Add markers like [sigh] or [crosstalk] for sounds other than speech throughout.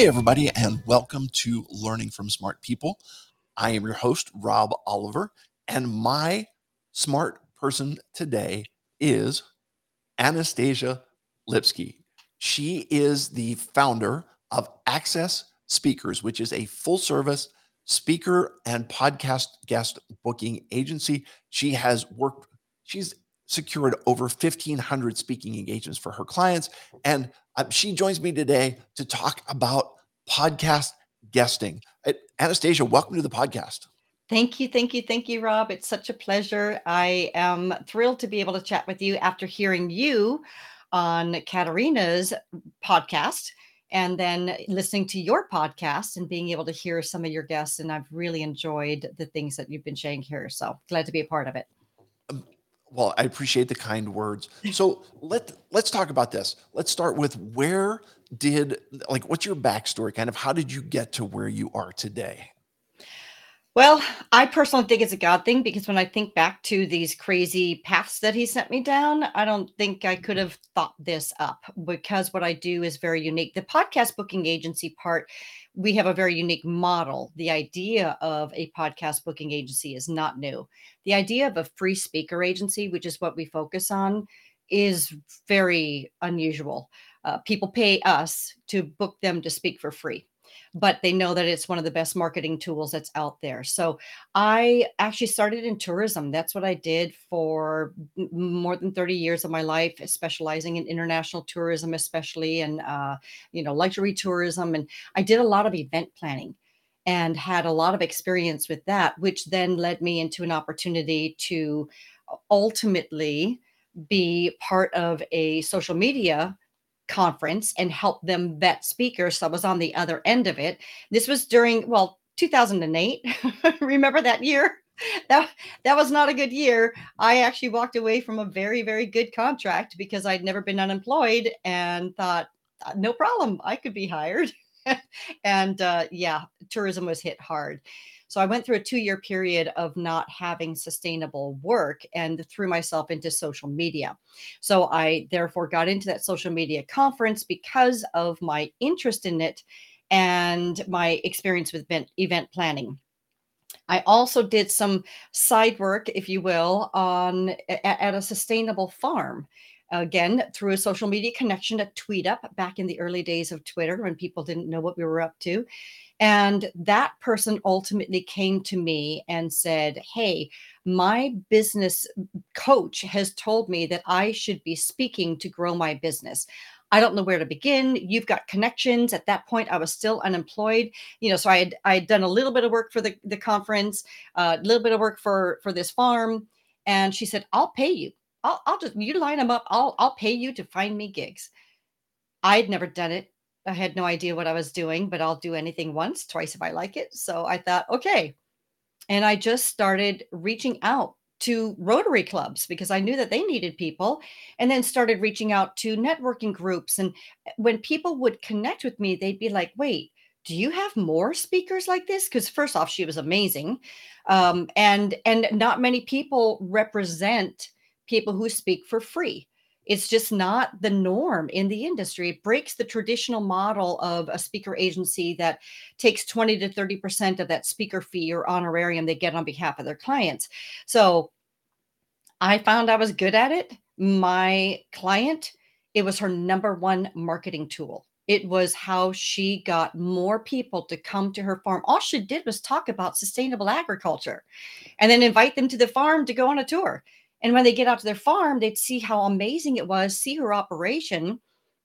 Hey, everybody, and welcome to Learning from Smart People. I am your host, Rob Oliver, and my smart person today is Anastasia Lipsky. She is the founder of Access Speakers, which is a full service speaker and podcast guest booking agency. She has worked, she's secured over 1,500 speaking engagements for her clients. And uh, she joins me today to talk about podcast guesting. Uh, Anastasia, welcome to the podcast. Thank you, thank you, thank you, Rob. It's such a pleasure. I am thrilled to be able to chat with you after hearing you on Katarina's podcast and then listening to your podcast and being able to hear some of your guests. And I've really enjoyed the things that you've been sharing here. So glad to be a part of it. Well, I appreciate the kind words. So let let's talk about this. Let's start with where did like what's your backstory? Kind of how did you get to where you are today? Well, I personally think it's a God thing because when I think back to these crazy paths that he sent me down, I don't think I could have thought this up because what I do is very unique. The podcast booking agency part, we have a very unique model. The idea of a podcast booking agency is not new. The idea of a free speaker agency, which is what we focus on, is very unusual. Uh, people pay us to book them to speak for free but they know that it's one of the best marketing tools that's out there. So I actually started in tourism. That's what I did for more than 30 years of my life, specializing in international tourism, especially and uh, you know luxury tourism. And I did a lot of event planning and had a lot of experience with that, which then led me into an opportunity to ultimately be part of a social media conference and help them vet speakers. So I was on the other end of it. This was during, well, 2008. [laughs] Remember that year? [laughs] That that was not a good year. I actually walked away from a very very good contract because I'd never been unemployed and thought uh, no problem, I could be hired. [laughs] and uh, yeah, tourism was hit hard. So I went through a two year period of not having sustainable work and threw myself into social media. So I therefore got into that social media conference because of my interest in it and my experience with event, event planning. I also did some side work, if you will, on at, at a sustainable farm again through a social media connection at TweetUp back in the early days of Twitter when people didn't know what we were up to. And that person ultimately came to me and said, Hey, my business coach has told me that I should be speaking to grow my business. I don't know where to begin. You've got connections. At that point, I was still unemployed. You know, so I had I had done a little bit of work for the, the conference, a uh, little bit of work for for this farm. And she said, I'll pay you. I'll, I'll just you line them up. I'll I'll pay you to find me gigs. I'd never done it. I had no idea what I was doing, but I'll do anything once, twice if I like it. So I thought, okay. And I just started reaching out to Rotary clubs because I knew that they needed people, and then started reaching out to networking groups. And eh, when people would connect with me, they'd be like, wait, do you have more speakers like this because first off she was amazing um, and and not many people represent people who speak for free it's just not the norm in the industry. It breaks the traditional model of a speaker agency that takes 20 to 30% of that speaker fee or honorarium they get on behalf of their clients. So I found I was good at it. My client, it was her number one marketing tool. It was how she got more people to come to her farm. All she did was talk about sustainable agriculture and then invite them to the farm to go on a tour. And when they get out to their farm, they'd see how amazing it was, see her operation.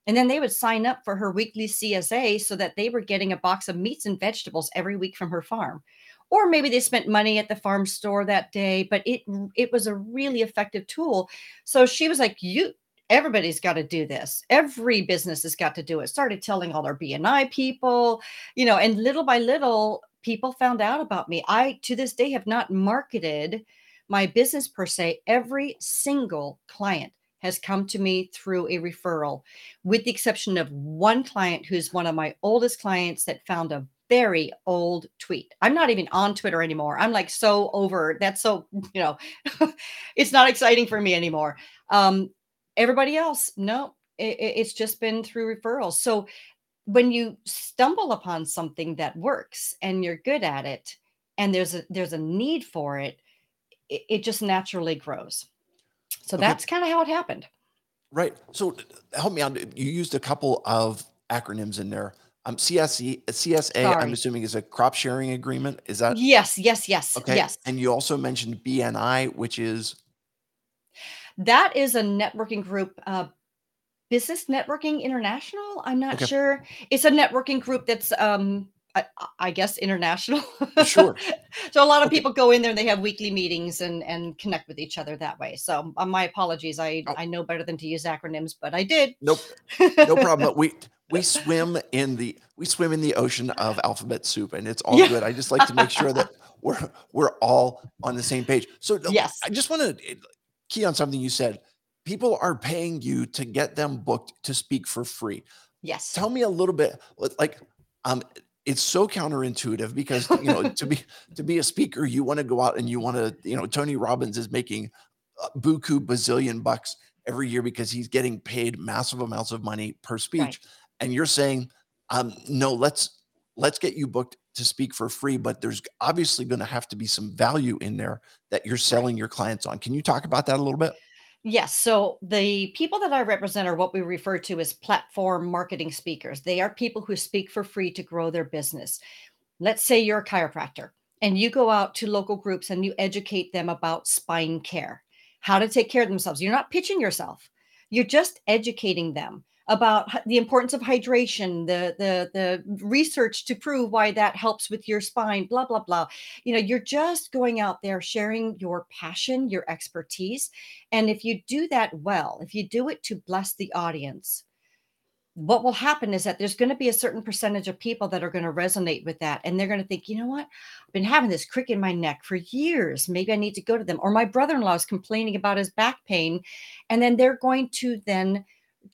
And then they would sign up for her weekly CSA so that they were getting a box of meats and vegetables every week from her farm. Or maybe they spent money at the farm store that day, but it it was a really effective tool. So she was like, "You everybody's got to do this. Every business has got to do it." Started telling all their BNI people, you know, and little by little people found out about me. I to this day have not marketed my business per se, every single client has come to me through a referral, with the exception of one client who's one of my oldest clients that found a very old tweet. I'm not even on Twitter anymore. I'm like so over that's so, [laughs] you know, [laughs] it's not exciting for me anymore. Um, everybody else, no, it, it's just been through referrals. So when you stumble upon something that works and you're good at it and there's a there's a need for it, it, it just naturally grows. So Okay. that's kind of how it happened. Right. So uh, help me out. You used a couple of acronyms in there. Um, CSE, CSA, I'm assuming is a crop sharing agreement. Is that Yes, yes, yes, okay? yes. And you also mentioned BNI, which is That is a networking group, uh, Business Networking International? I'm not okay. sure. It's a networking group that's, um, I, guess international. Sure. [laughs] so a lot of Okay. people go in there and they have weekly meetings and and connect with each other that way. So uh, my apologies. I Oh, I know better than to use acronyms, but I did. nope. No problem. But we we swim in the we swim in the ocean of alphabet soup, and it's all yeah. good. I just like to make sure that [laughs] we're we're all on the same page. So uh, yes. I just want to key on something you said. People are paying you to get them booked to speak for free. Yes. Tell me a little bit, li- like, um, it's so counterintuitive because you know to be [laughs] to be a speaker, you want to go out and you want to, you know, Tony Robbins is making uh, buku bazillion bucks every year because he's getting paid massive amounts of money per Right. speech, and you're saying, um, no, let's let's get you booked to speak for free, but there's obviously going to have to be some value in there that you're Right. selling your clients on. Can you talk about that a little bit? Yes. So the people that I represent are what we refer to as platform marketing speakers. They are people who speak for free to grow their business. Let's say you're a chiropractor and you go out to local groups and you educate them about spine care, how to take care of themselves. You're not pitching yourself. You're just educating them about the importance of hydration, the the the research to prove why that helps with your spine, blah blah blah. You know, you're just going out there sharing your passion, your expertise, and if you do that well, if you do it to bless the audience, what will happen is that there's going to be a certain percentage of people that are going to resonate with that and they're going to think you know what? I've been having this crick in my neck for years. Maybe i need to go to them. Or my brother-in-law is complaining about his back pain and then they're going to then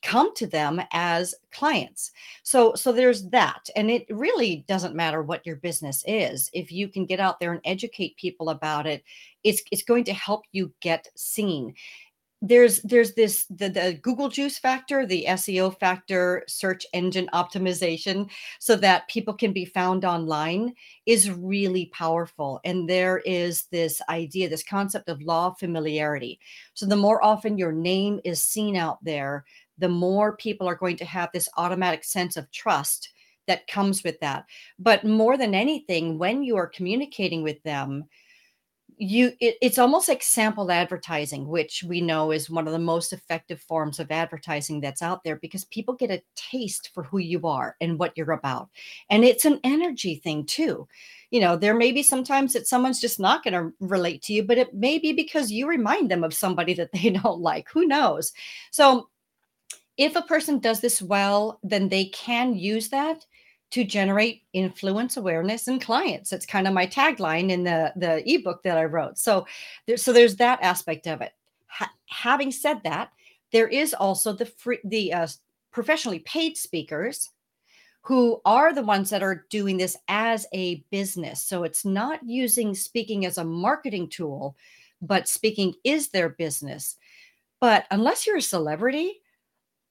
come to them as clients. So so there's that and it really doesn't matter what your business is. If you can get out there and educate people about it it's it's going to help you get seen. There's there's this the, the google juice factor the seo factor search engine optimization so that people can be found online is really powerful. And there is this idea this concept of law of familiarity. So the more often your name is seen out there the more people are going to have this automatic sense of trust that comes with that. But more than anything when you are communicating with them you it, it's almost like sample advertising which we know is one of the most effective forms of advertising that's out there because people get a taste for who you are and what you're about. And it's an energy thing too. You know there may be sometimes that someone's just not going to relate to you but it may be because you remind them of somebody that they [laughs] don't like. Who knows? So if a person does this well then they can use that to generate influence awareness and clients. It's kind of my tagline in the the ebook that i wrote. So there's so there's that aspect of it. Ha- having said that there is also the free the uh, professionally paid speakers who are the ones that are doing this as a business. So it's not using speaking as a marketing tool but speaking is their business. But unless you're a celebrity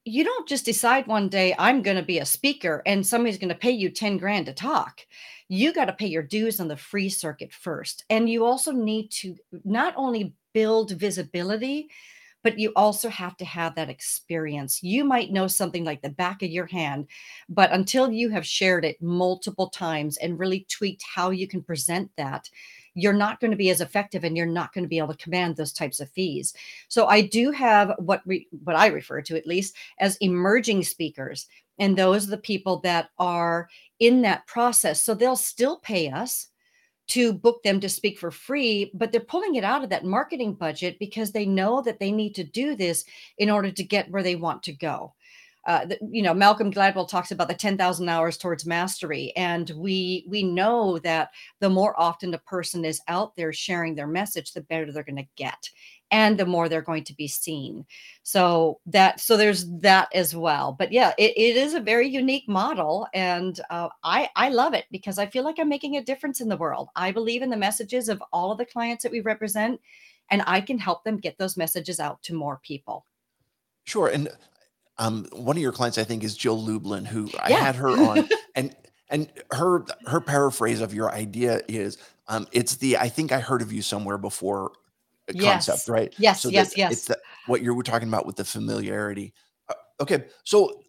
you don't just decide one day I'm going to be a speaker and somebody's going to pay you 10 grand to talk. You got to pay your dues on the free circuit first. And you also need to not only build visibility, but you also have to have that experience. You might know something like the back of your hand, but until you have shared it multiple times and really tweaked how you can present that, you're not going to be as effective and you're not going to be able to command those types of fees. So I do have what we what I refer to at least as emerging speakers. And those are the people that are in that process. So they'll still pay us to book them to speak for free, but they're pulling it out of that marketing budget because they know that they need to do this in order to get where they want to go. Uh, the, you know, Malcolm Gladwell talks about the 10,000 hours towards mastery. And we we know that the more often a person is out there sharing their message, the better they're going to get and the more they're going to be seen so that so there's that as well but yeah it, it is a very unique model and uh, i i love it because i feel like i'm making a difference in the world i believe in the messages of all of the clients that we represent and i can help them get those messages out to more people Sure. And um, one of your clients, I think, is Jill Lublin, who I Yeah. had her on, [laughs] and and her her paraphrase of your idea is, um, it's the I think I heard of you somewhere before uh, concept, Yes. right? Yes, So yes, that yes. it's that what you were talking about with the familiarity. Uh, okay, so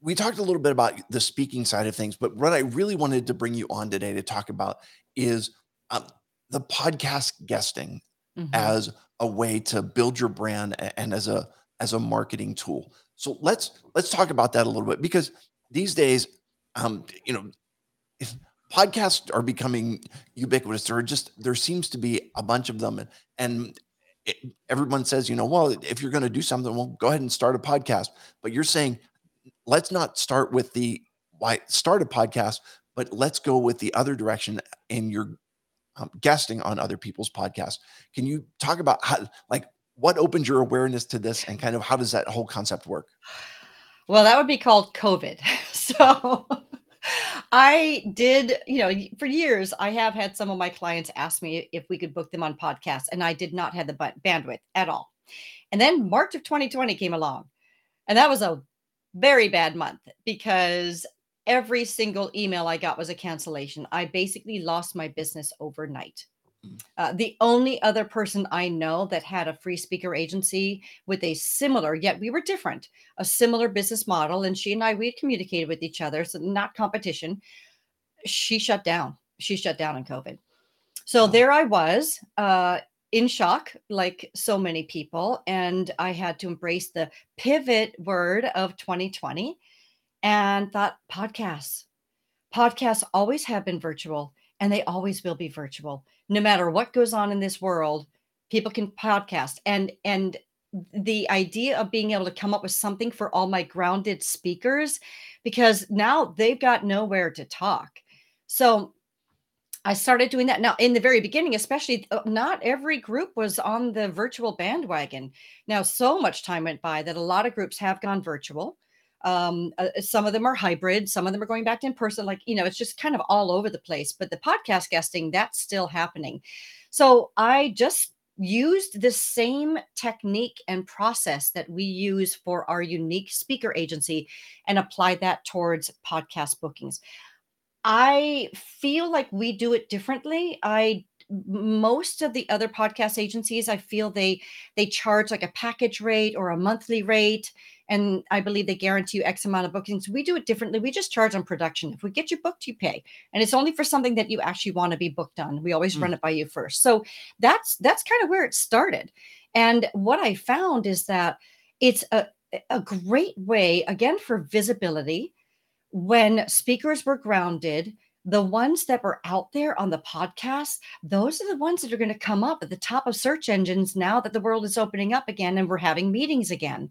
we talked a little bit about the speaking side of things, but what I really wanted to bring you on today to talk about is um, the podcast guesting Mhm. as a way to build your brand a- and as a as a marketing tool. So let's let's talk about that a little bit because these days, um, you know, podcasts are becoming ubiquitous. There just there seems to be a bunch of them, and, and it, everyone says, you know, well, if you're going to do something, well, go ahead and start a podcast. But you're saying, let's not start with the why start a podcast, but let's go with the other direction in your um, guesting on other people's podcasts. Can you talk about how, like, what opened your awareness to this, and kind of how does that whole concept work? Well, that would be called COVID. [laughs] So I did, you know, for years, I have had some of my clients ask me if we could book them on podcasts, and I did not have the bandwidth at all. And then March of 2020 came along, and that was a very bad month because every single email I got was a cancellation. I basically lost my business overnight. Uh, the only other person I know that had a free speaker agency with a similar, yet we were different, a similar business model, and she and I we had communicated with each other, so not competition. She shut down. She shut down in COVID. So there I was, uh, in shock, like so many people, and I had to embrace the pivot word of 2020, and thought podcasts. Podcasts always have been virtual, and they always will be virtual. No matter what goes on in this world, people can podcast, and and the idea of being able to come up with something for all my grounded speakers because now they've got nowhere to talk. So I started doing that. Now, in the very beginning, especially, uh, not every group was on the virtual bandwagon. Now, so much time went by that a lot of groups have gone virtual. Um, uh, some of them are hybrid, some of them are going back in person. Like, you know, it's just kind of all over the place. But the podcast guesting, that's still happening. So I just used the same technique and process that we use for our unique speaker agency and applied that towards podcast bookings. I feel like we do it differently. I most of the other podcast agencies, I feel they they charge like a package rate or a monthly rate, and I believe they guarantee you X amount of bookings. We do it differently. We just charge on production. If we get you booked, you pay, and it's only for something that you actually want to be booked on. We always Mm. run it by you first. So that's that's kind of where it started. And what I found is that it's a a great way again for visibility when speakers were grounded, the ones that were out there on the podcast, those are the ones that are going to come up at the top of search engines now that the world is opening up again and we're having meetings again.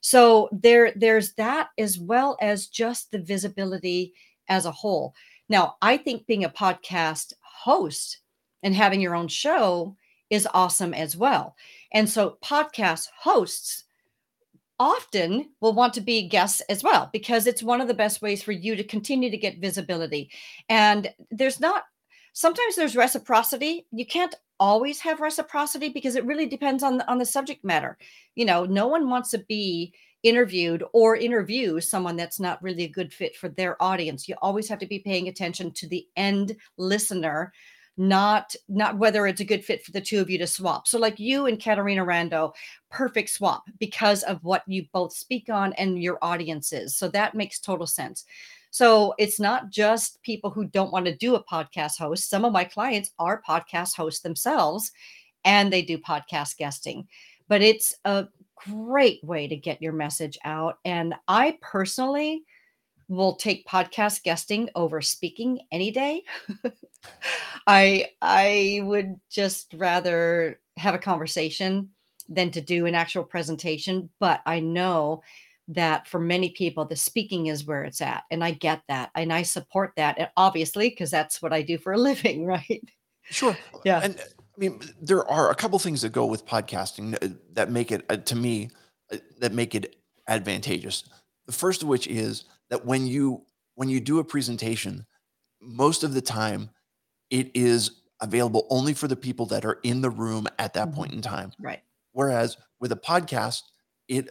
So there there's that as well as just the visibility as a whole. Now, I think being a podcast host and having your own show is awesome as well. And so podcast hosts often will want to be guests as well because it's one of the best ways for you to continue to get visibility. And there's not sometimes there's reciprocity. You can't always have reciprocity because it really depends on the, on the subject matter. You know, no one wants to be interviewed or interview someone that's not really a good fit for their audience. You always have to be paying attention to the end listener not not whether it's a good fit for the two of you to swap. So like you and Katarina Rando, perfect swap because of what you both speak on and your audiences. So that makes total sense. So it's not just people who don't want to do a podcast host. Some of my clients are podcast hosts themselves and they do podcast guesting. But it's a great way to get your message out and I personally will take podcast guesting over speaking any day. [laughs] I I would just rather have a conversation than to do an actual presentation, but I know that for many people the speaking is where it's at and I get that and I support that and obviously because that's what I do for a [laughs] living, right? Sure. Yeah. And uh, I mean, there are a couple things that go with podcasting that, that make it, uh, to me, uh, that make it advantageous. The first of which is that when you when you do a presentation, most of the time, it is available only for the people that are in the room at that Mhm. point in time. Right. Whereas with a podcast, it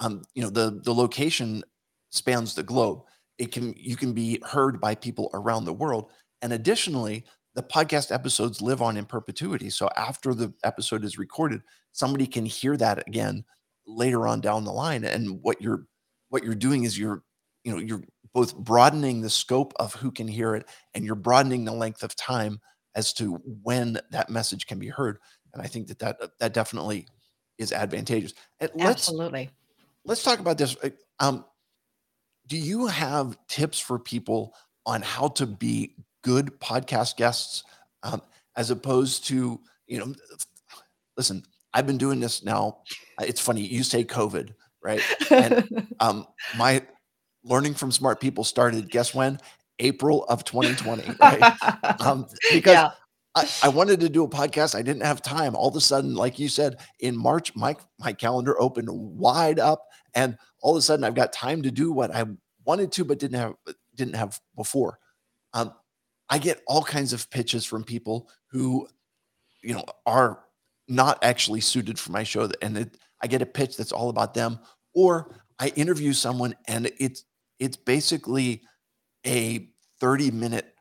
um, you know the the location spans the globe. It can you can be heard by people around the world, and additionally, the podcast episodes live on in perpetuity. So after the episode is recorded, somebody can hear that again later on down the line. And what you're what you're doing is you're you know you're both broadening the scope of who can hear it and you're broadening the length of time as to when that message can be heard and i think that that, that definitely is advantageous. And let's absolutely. let's talk about this uh, um, do you have tips for people on how to be good podcast guests um, as opposed to you know listen i've been doing this now it's funny you say covid right? And [laughs] um, my learning from smart people started guess when? April of 2020 [laughs] right? Um, because yeah. I, I, wanted to do a podcast. I didn't have time. All of a sudden like you said in march my my calendar opened wide up and all of a sudden i've got time to do what i wanted to but didn't have didn't have before. Um, i get all kinds of pitches from people who you know are not actually suited for my show and it, i get a pitch that's all about them or i interview someone and it's it's basically a 30 minute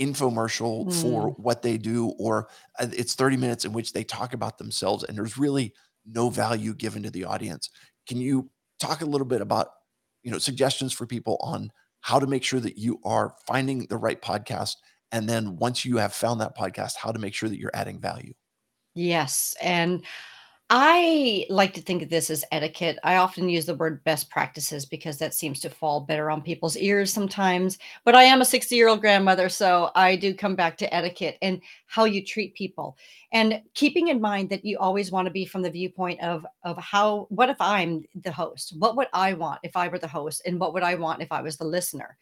infomercial mm. for what they do or uh, it's 30 minutes in which they talk about themselves and there's really no value given to the audience can you talk a little bit about you know suggestions for people on how to make sure that you are finding the right podcast and then once you have found that podcast how to make sure that you're adding value yes and I like to think of this as etiquette. I often use the word best practices because that seems to fall better on people's ears sometimes. But I am a 60 year old grandmother, so I do come back to etiquette and how you treat people. And keeping in mind that you always want to be from the viewpoint of, of how, what if I'm the host? What would I want if I were the host? And what would I want if I was the listener?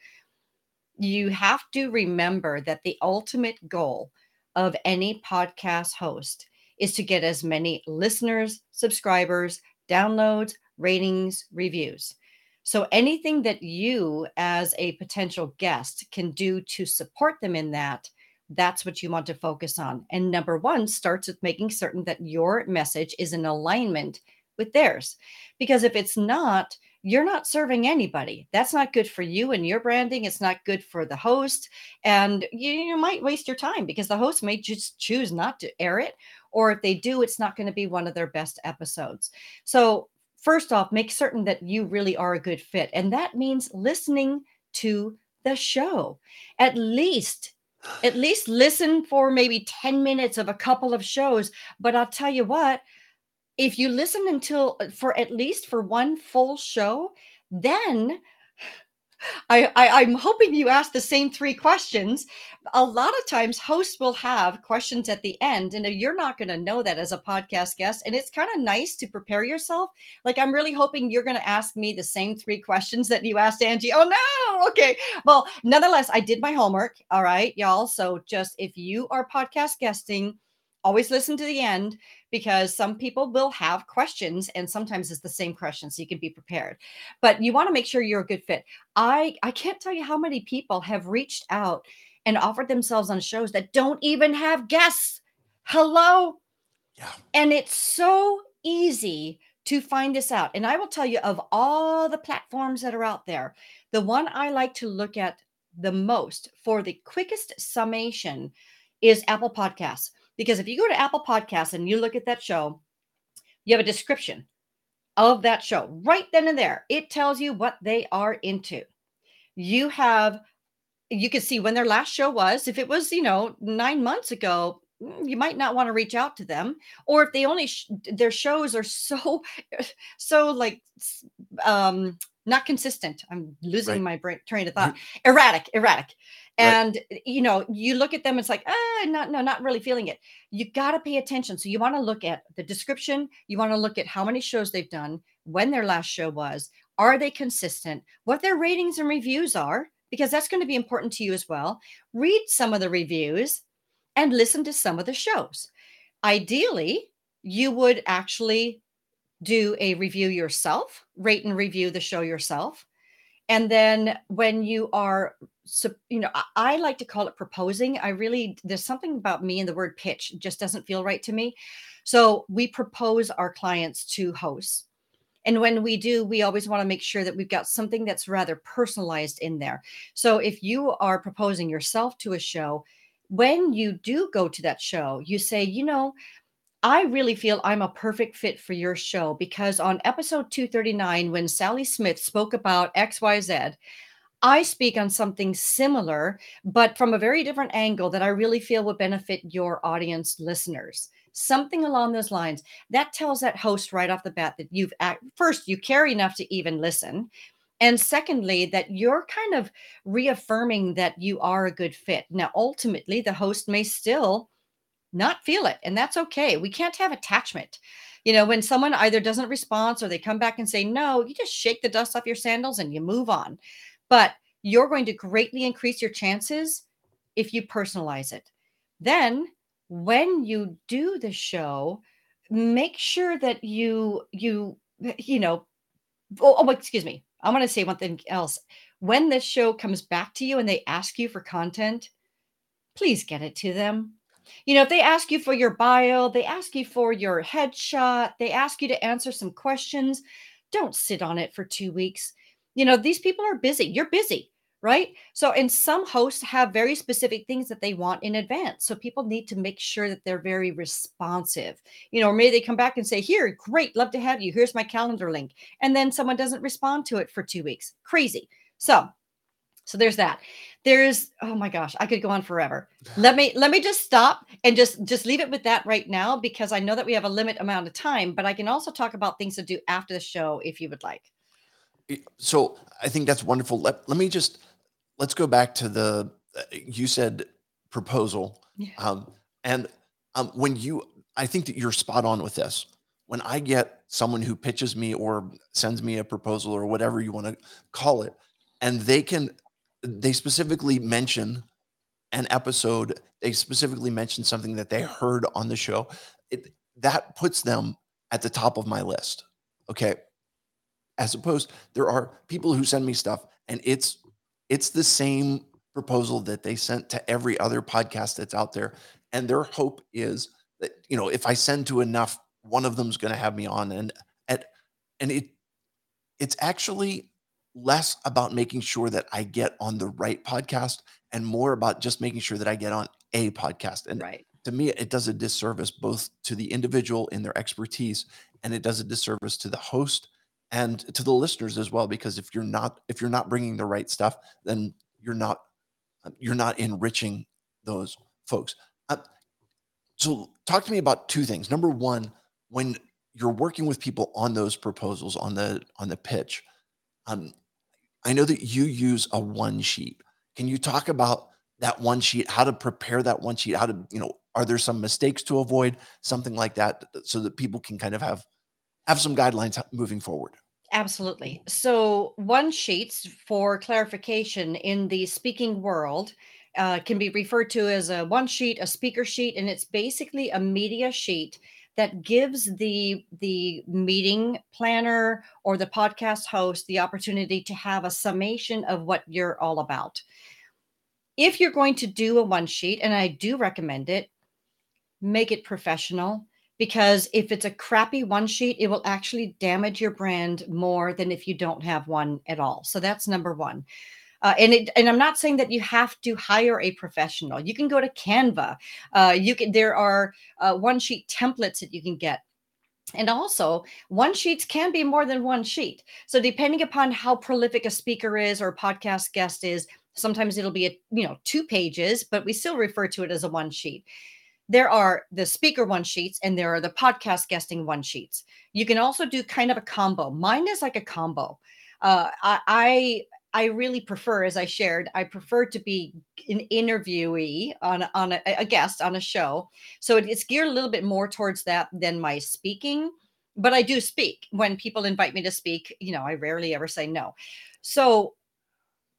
You have to remember that the ultimate goal of any podcast host is to get as many listeners, subscribers, downloads, ratings, reviews. So anything that you as a potential guest can do to support them in that, that's what you want to focus on. And number one starts with making certain that your message is in alignment with theirs. Because if it's not, you're not serving anybody. That's not good for you and your branding. It's not good for the host. And you, you might waste your time because the host may just choose not to air it or if they do, it's not going to be one of their best episodes. So, first off, make certain that you really are a good fit. And that means listening to the show. At least at least listen for maybe 10 minutes of a couple of shows, but I'll tell you what, if you listen until for at least for one full show, then I, I am hoping you ask the same three questions. A lot of times, hosts will have questions at the end, and you're not going to know that as a podcast guest. And it's kind of nice to prepare yourself. Like I'm really hoping you're going to ask me the same three questions that you asked Angie. Oh no, okay. Well, nonetheless, I did my homework. All right, y'all. So just if you are podcast guesting always listen to the end because some people will have questions and sometimes it's the same question so you can be prepared. But you want to make sure you're a good fit. I i can't tell you how many people have reached out and offered themselves on shows that don't even have guests. Hello? Yeah. And it's so easy to find this out. And i will tell you of all the platforms that are out there the one i like to look at the most for the quickest summation is apple podcasts because if you go to Apple Podcasts and you look at that show, you have a description of that show right then and there. It tells you what they are into. You have, you can see when their last show was. If it was, you know, nine months ago, mm, you might not want to reach out to them. Or if they only, sh- their shows are so, [laughs] so like, um, not consistent. I'm losing right. my brain train of thought. [laughs] erratic, erratic. And right. you know, you look at them, it's like, ah, not no, not really feeling it. You got to pay attention. So you want to look at the description, you want to look at how many shows they've done, when their last show was, are they consistent, what their ratings and reviews are, because that's going to be important to you as well. Read some of the reviews and listen to some of the shows. Ideally, you would actually do a review yourself, rate and review the show yourself. And then when you are, you know, I, like to call it proposing. I really, there's something about me and the word pitch just doesn't feel right to me. So we propose our clients to hosts. And when we do, we always want to make sure that we've got something that's rather personalized in there. So if you are proposing yourself to a show, when you do go to that show, you say, you know, I really feel I'm a perfect fit for your show because on episode 239, when Sally Smith spoke about XYZ, I speak on something similar, but from a very different angle that I really feel would benefit your audience listeners. Something along those lines that tells that host right off the bat that you've act, first, you care enough to even listen. And secondly, that you're kind of reaffirming that you are a good fit. Now, ultimately, the host may still not feel it, and that's okay. We can't have attachment. You know, when someone either doesn't respond or they come back and say no, you just shake the dust off your sandals and you move on but you're going to greatly increase your chances if you personalize it. Then, when you do the show, make sure that you you you know oh, oh excuse me I want to say one thing else when this show comes back to you and they ask you for content please get it to them you know if they ask you for your bio they ask you for your headshot they ask you to answer some questions don't sit on it for two weeks you know, these people are busy. You're busy, right? So, and some hosts have very specific things that they want in advance. So people need to make sure that they're very responsive. You know, or maybe they come back and say, Here, great, love to have you. Here's my calendar link. And then someone doesn't respond to it for two weeks. Crazy. So, so there's that. There's oh my gosh, I could go on forever. Let me let me just stop and just just leave it with that right now because I know that we have a limit amount of time, but I can also talk about things to do after the show if you would like so I think that's wonderful. Let, let me just let's go back to the uh, you said proposal, yeah. um, and um, when you I think that you're spot on with this. When I get someone who pitches me or sends me a proposal or whatever you want to call it, and they can they specifically mention an episode, they specifically mention something that they heard on the show, it, that puts them at the top of my list. Okay as opposed there are people who send me stuff and it's it's the same proposal that they sent to every other podcast that's out there and their hope is that you know if i send to enough one of them's going to have me on and at and it it's actually less about making sure that i get on the right podcast and more about just making sure that i get on a podcast. And right. to me it does a disservice both to the individual in their expertise and it does a disservice to the host and to the listeners as well because if you're not if you're not bringing the right stuff then you're not you're not enriching those folks. Uh, so talk to me about two things. Number one when you're working with people on those proposals on the on the pitch um, i know that you use a one sheet can you talk about that one sheet how to prepare that one sheet how to you know are there some mistakes to avoid something like that so that people can kind of have have some guidelines moving forward. Absolutely. So, one sheets for clarification in the speaking world uh, can be referred to as a one sheet, a speaker sheet, and it's basically a media sheet that gives the the meeting planner or the podcast host the opportunity to have a summation of what you're all about. If you're going to do a one sheet, and I do recommend it, make it professional because if it's a crappy one sheet, it will actually damage your brand more than if you don't have one at all. So that's number one. Uh, and it, and I'm not saying that you have to hire a professional. You can go to Canva. Uh, you can. There are uh, one sheet templates that you can get. And also, one sheets can be more than one sheet. So depending upon how prolific a speaker is or a podcast guest is, sometimes it'll be a you know two pages, but we still refer to it as a one sheet there are the speaker one sheets and there are the podcast guesting one sheets. You can also do kind of a combo. Mine is like a combo. Uh, I, I I really prefer, as I shared, I prefer to be an interviewee on on a, a guest on a show. So it's geared a little bit more towards that than my speaking. But I do speak when people invite me to speak. You know, I rarely ever say no. So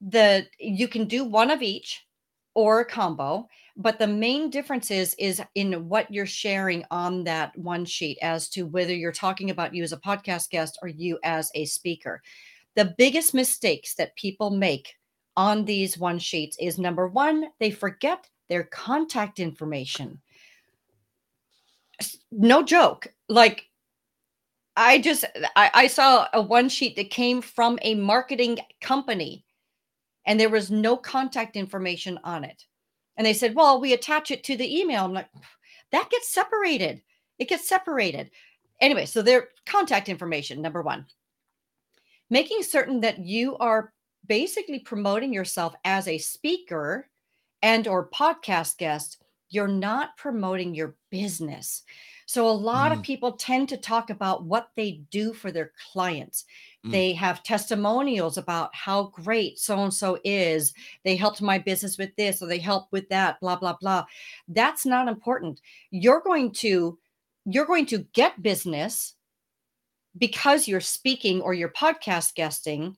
the you can do one of each or a combo but the main difference is is in what you're sharing on that one sheet as to whether you're talking about you as a podcast guest or you as a speaker the biggest mistakes that people make on these one sheets is number one they forget their contact information no joke like I just I, I saw a one sheet that came from a marketing company and there was no contact information on it. And they said, well, we attach it to the email. I'm like, that gets separated. It gets separated. Anyway, so their contact information, number one. Making certain that you are basically promoting yourself as a speaker and or podcast guest you're not promoting your business. So a lot mm. of people tend to talk about what they do for their clients. Mm. they have testimonials about how great so and so is. They helped my business with this or they helped with that blah blah blah. That's not important. You're going to you're going to get business because you're speaking or you're podcast guesting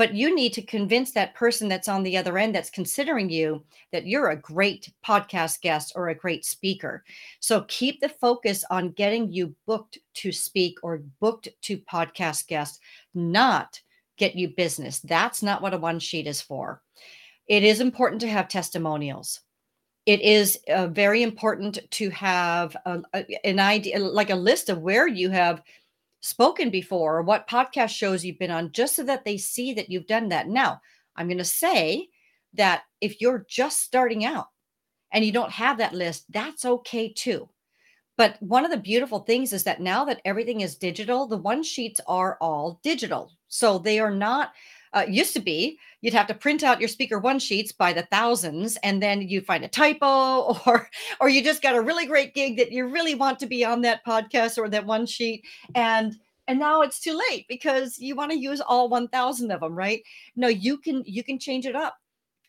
but you need to convince that person that's on the other end that's considering you that you're a great podcast guest or a great speaker. So keep the focus on getting you booked to speak or booked to podcast guest, not get you business. That's not what a one sheet is for. It is important to have testimonials. It is uh, very important to have a, a, an idea, like a list of where you have spoken before or what podcast shows you've been on, just so that they see that you've done that. Now, I'm going to say that if you're just starting out and you don't have that list, that's okay too. But one of the beautiful things is that now that everything is digital, the one sheets are all digital. So they are not uh, used to be you'd have to print out your speaker one sheets by the thousands and then you find a typo [laughs] or or you just got a really great gig that you really want to be on that podcast or that one sheet and and now it's too late because you want to use all 1000 of them right? No you can you can change it up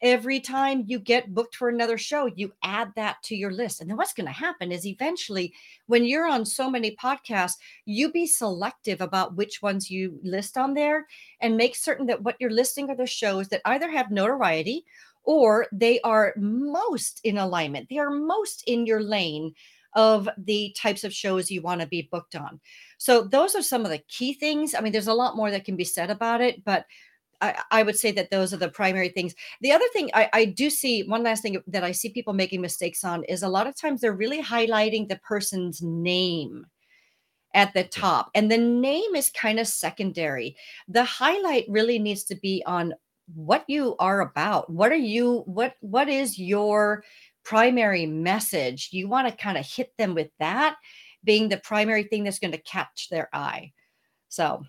every time you get booked for another show, you add that to your list. And then what's going to happen is eventually, when you're on so many podcasts, you be selective about which ones you list on there and make certain that what you're listing are the shows that either have notoriety or they are most in alignment, they are most in your lane of the types of shows you want to be booked on. So those are some of the key things. I mean, there's a lot more that can be said about it, but I, I, would say that those are the primary things. The other thing I, I, do see, one last thing that I see people making mistakes on is a lot of times they're really highlighting the person's name at the top, and the name is kind of secondary. The highlight really needs to be on what you are about. What are you? What What is your primary message? You want to kind of hit them with that being the primary thing that's going to catch their eye. So,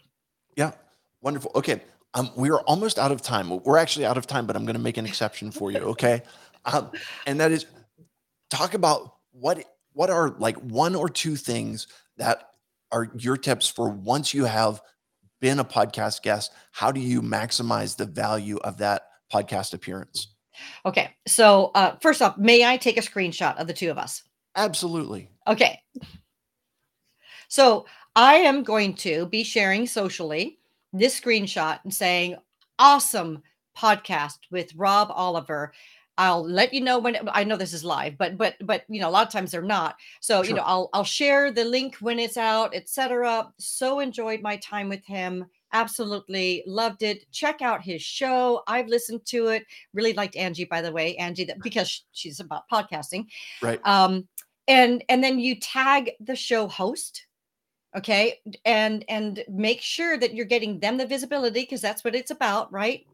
yeah, wonderful. Okay, um, we are almost out of time. We're actually out of time, but I'm going to make an exception for you. Okay. Um, and that is talk about what what are like one or two things that are your tips for once you have been a podcast guest how do you maximize the value of that podcast appearance okay so uh, first off may i take a screenshot of the two of us absolutely okay so i am going to be sharing socially this screenshot and saying, awesome podcast with Rob Oliver. I'll let you know when it, I know this is live, but but but you know a lot of times they're not. So sure. you know I'll I'll share the link when it's out, etc. So enjoyed my time with him. Absolutely loved it. Check out his show. I've listened to it. Really liked Angie, by the way, Angie, that because she's about podcasting. Right. Um, and and then you tag the show host okay? And and make sure that you're getting them the visibility because that's what it's about right?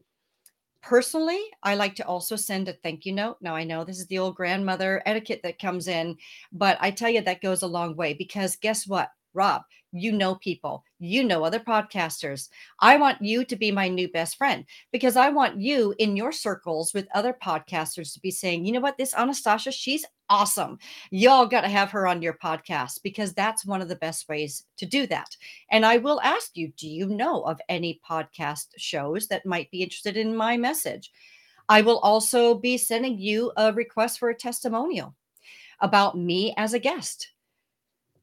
Personally i like to also send a thank you note. Now i know this is the old grandmother etiquette that comes in but i tell you that goes a long way because guess what rob you know people, you know other podcasters. I want you to be my new best friend because I want you in your circles with other podcasters to be saying, you know what, this Anastasia, she's awesome. Y'all got to have her on your podcast because that's one of the best ways to do that. And I will ask you, do you know of any podcast shows that might be interested in my message? I will also be sending you a request for a testimonial about me as a guest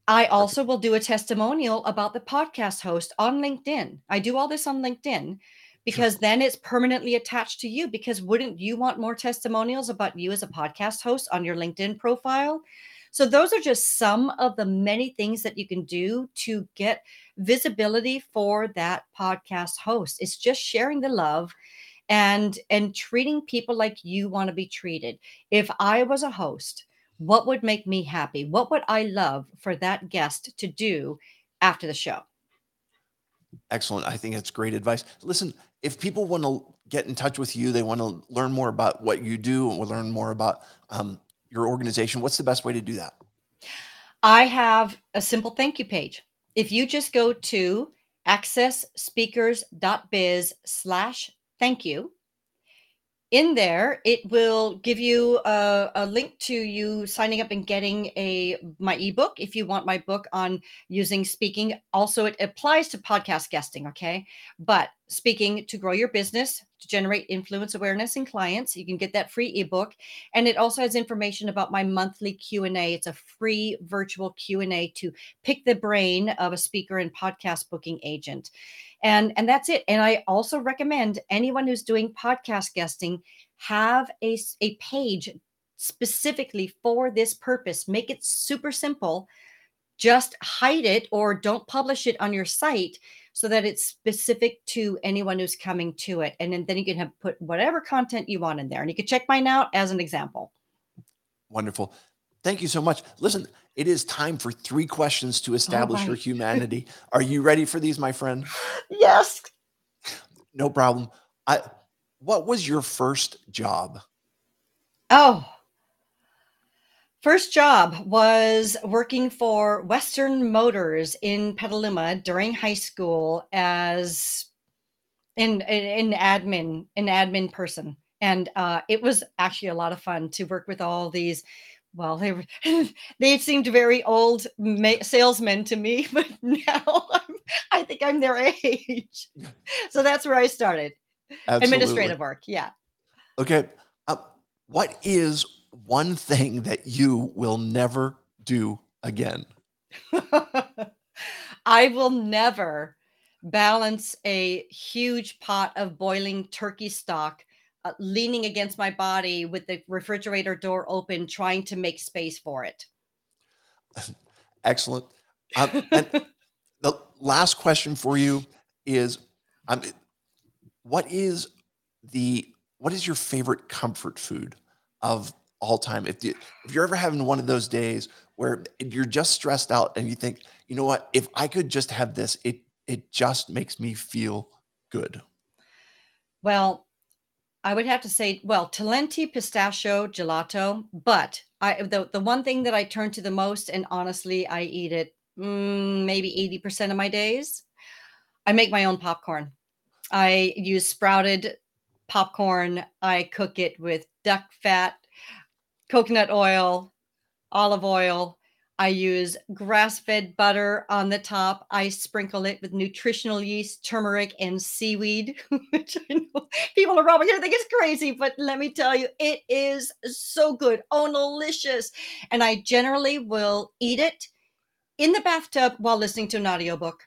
I also will do a testimonial about the podcast host on LinkedIn. I do all this on LinkedIn because then it's permanently attached to you. Because wouldn't you want more testimonials about you as a podcast host on your LinkedIn profile? So, those are just some of the many things that you can do to get visibility for that podcast host. It's just sharing the love and and treating people like you want to be treated. If I was a host, what would make me happy? What would I love for that guest to do after the show? Excellent. I think that's great advice. Listen, if people want to get in touch with you, they want to learn more about what you do and learn more about um, your organization, what's the best way to do that? I have a simple thank you page. If you just go to accessspeakers.biz slash thank you, in there it will give you a, a, link to you signing up and getting a my ebook if you want my book on using speaking. Also it applies to podcast guesting okay? But speaking to grow your business to generate influence awareness in clients. You can get that free ebook. And it also has information about my monthly q&a it's a free virtual q&a to pick the brain of a speaker and podcast booking agent. And and that's it. And i also recommend anyone who's doing podcast guesting have a, a page specifically for this purpose. Make it super simple. Just hide it or don't publish it on your site so that it's specific to anyone who's coming to it and then, then you can have put whatever content you want in there and you can check mine out as an example wonderful thank you so much listen it is time for three questions to oh, establish oh your [laughs] humanity. Are you ready for these, my friend? Yes. No problem. I what was your first job? Oh. First job was working for Western Motors in Petaluma during high school as an, an admin, an admin person. And uh, it was actually a lot of fun to work with all these well, they were, [laughs] they seemed very old ma- salesmen to me, [laughs] but now I'm, i think I'm their age. [laughs] So that's where I started. Absolutely. Administrative work, yeah. Okay, uh, what is one thing that you will never do again? [laughs] I will never balance a huge pot of boiling turkey stock uh, leaning against my body with the refrigerator door open, trying to make space for it. [laughs] Excellent. Um, and [laughs] the last question for you is, um, what is the what is your favorite comfort food of all time? If you, if you're ever having one of those days where you're just stressed out and you think, you know what, if I could just have this, it it just makes me feel good. Well, I would have to say, well, Talenti pistachio gelato, but I the the one thing that I turn to the most, and honestly, I eat it mm, maybe eighty percent of my days. I make my own popcorn. I use sprouted popcorn. I cook it with duck fat, coconut oil, olive oil, I use grass fed butter on the top. I sprinkle it with nutritional yeast, turmeric, and seaweed, [laughs] which I know people are probably going to think it's crazy, but let me tell you, it is so good. Oh, delicious. And I generally will eat it in the bathtub while listening to an audiobook.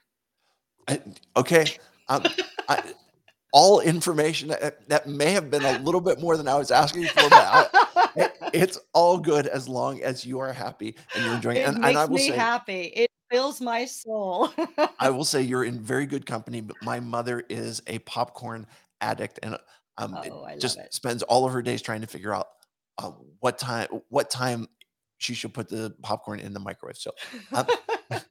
okay. Um, I, all information that, that, may have been a little bit more than I was asking for, but I, [laughs] it, it's all good as long as you are happy and you're enjoying it. And, and I will me say, happy. It fills my soul. I [laughs] will say you're in very good company, but my mother is a popcorn addict and um, oh, just it. spends all of her days trying to figure out uh, what time what time she should put the popcorn in the microwave. So, um, [laughs]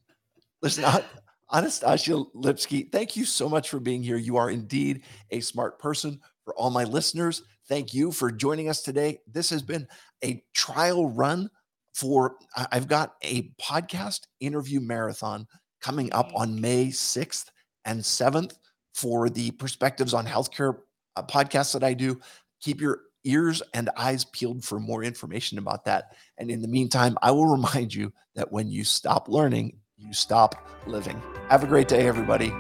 listen, I, Anastasia Lipsky, thank you so much for being here. You are indeed a smart person. For all my listeners, thank you for joining us today. This has been a trial run for, I've got a podcast interview marathon coming up on May 6th and 7th for the Perspectives on Healthcare uh, podcast that I do. Keep your ears and eyes peeled for more information about that. And in the meantime, I will [laughs] remind you that when you stop learning, you stop living. Have a great day, everybody.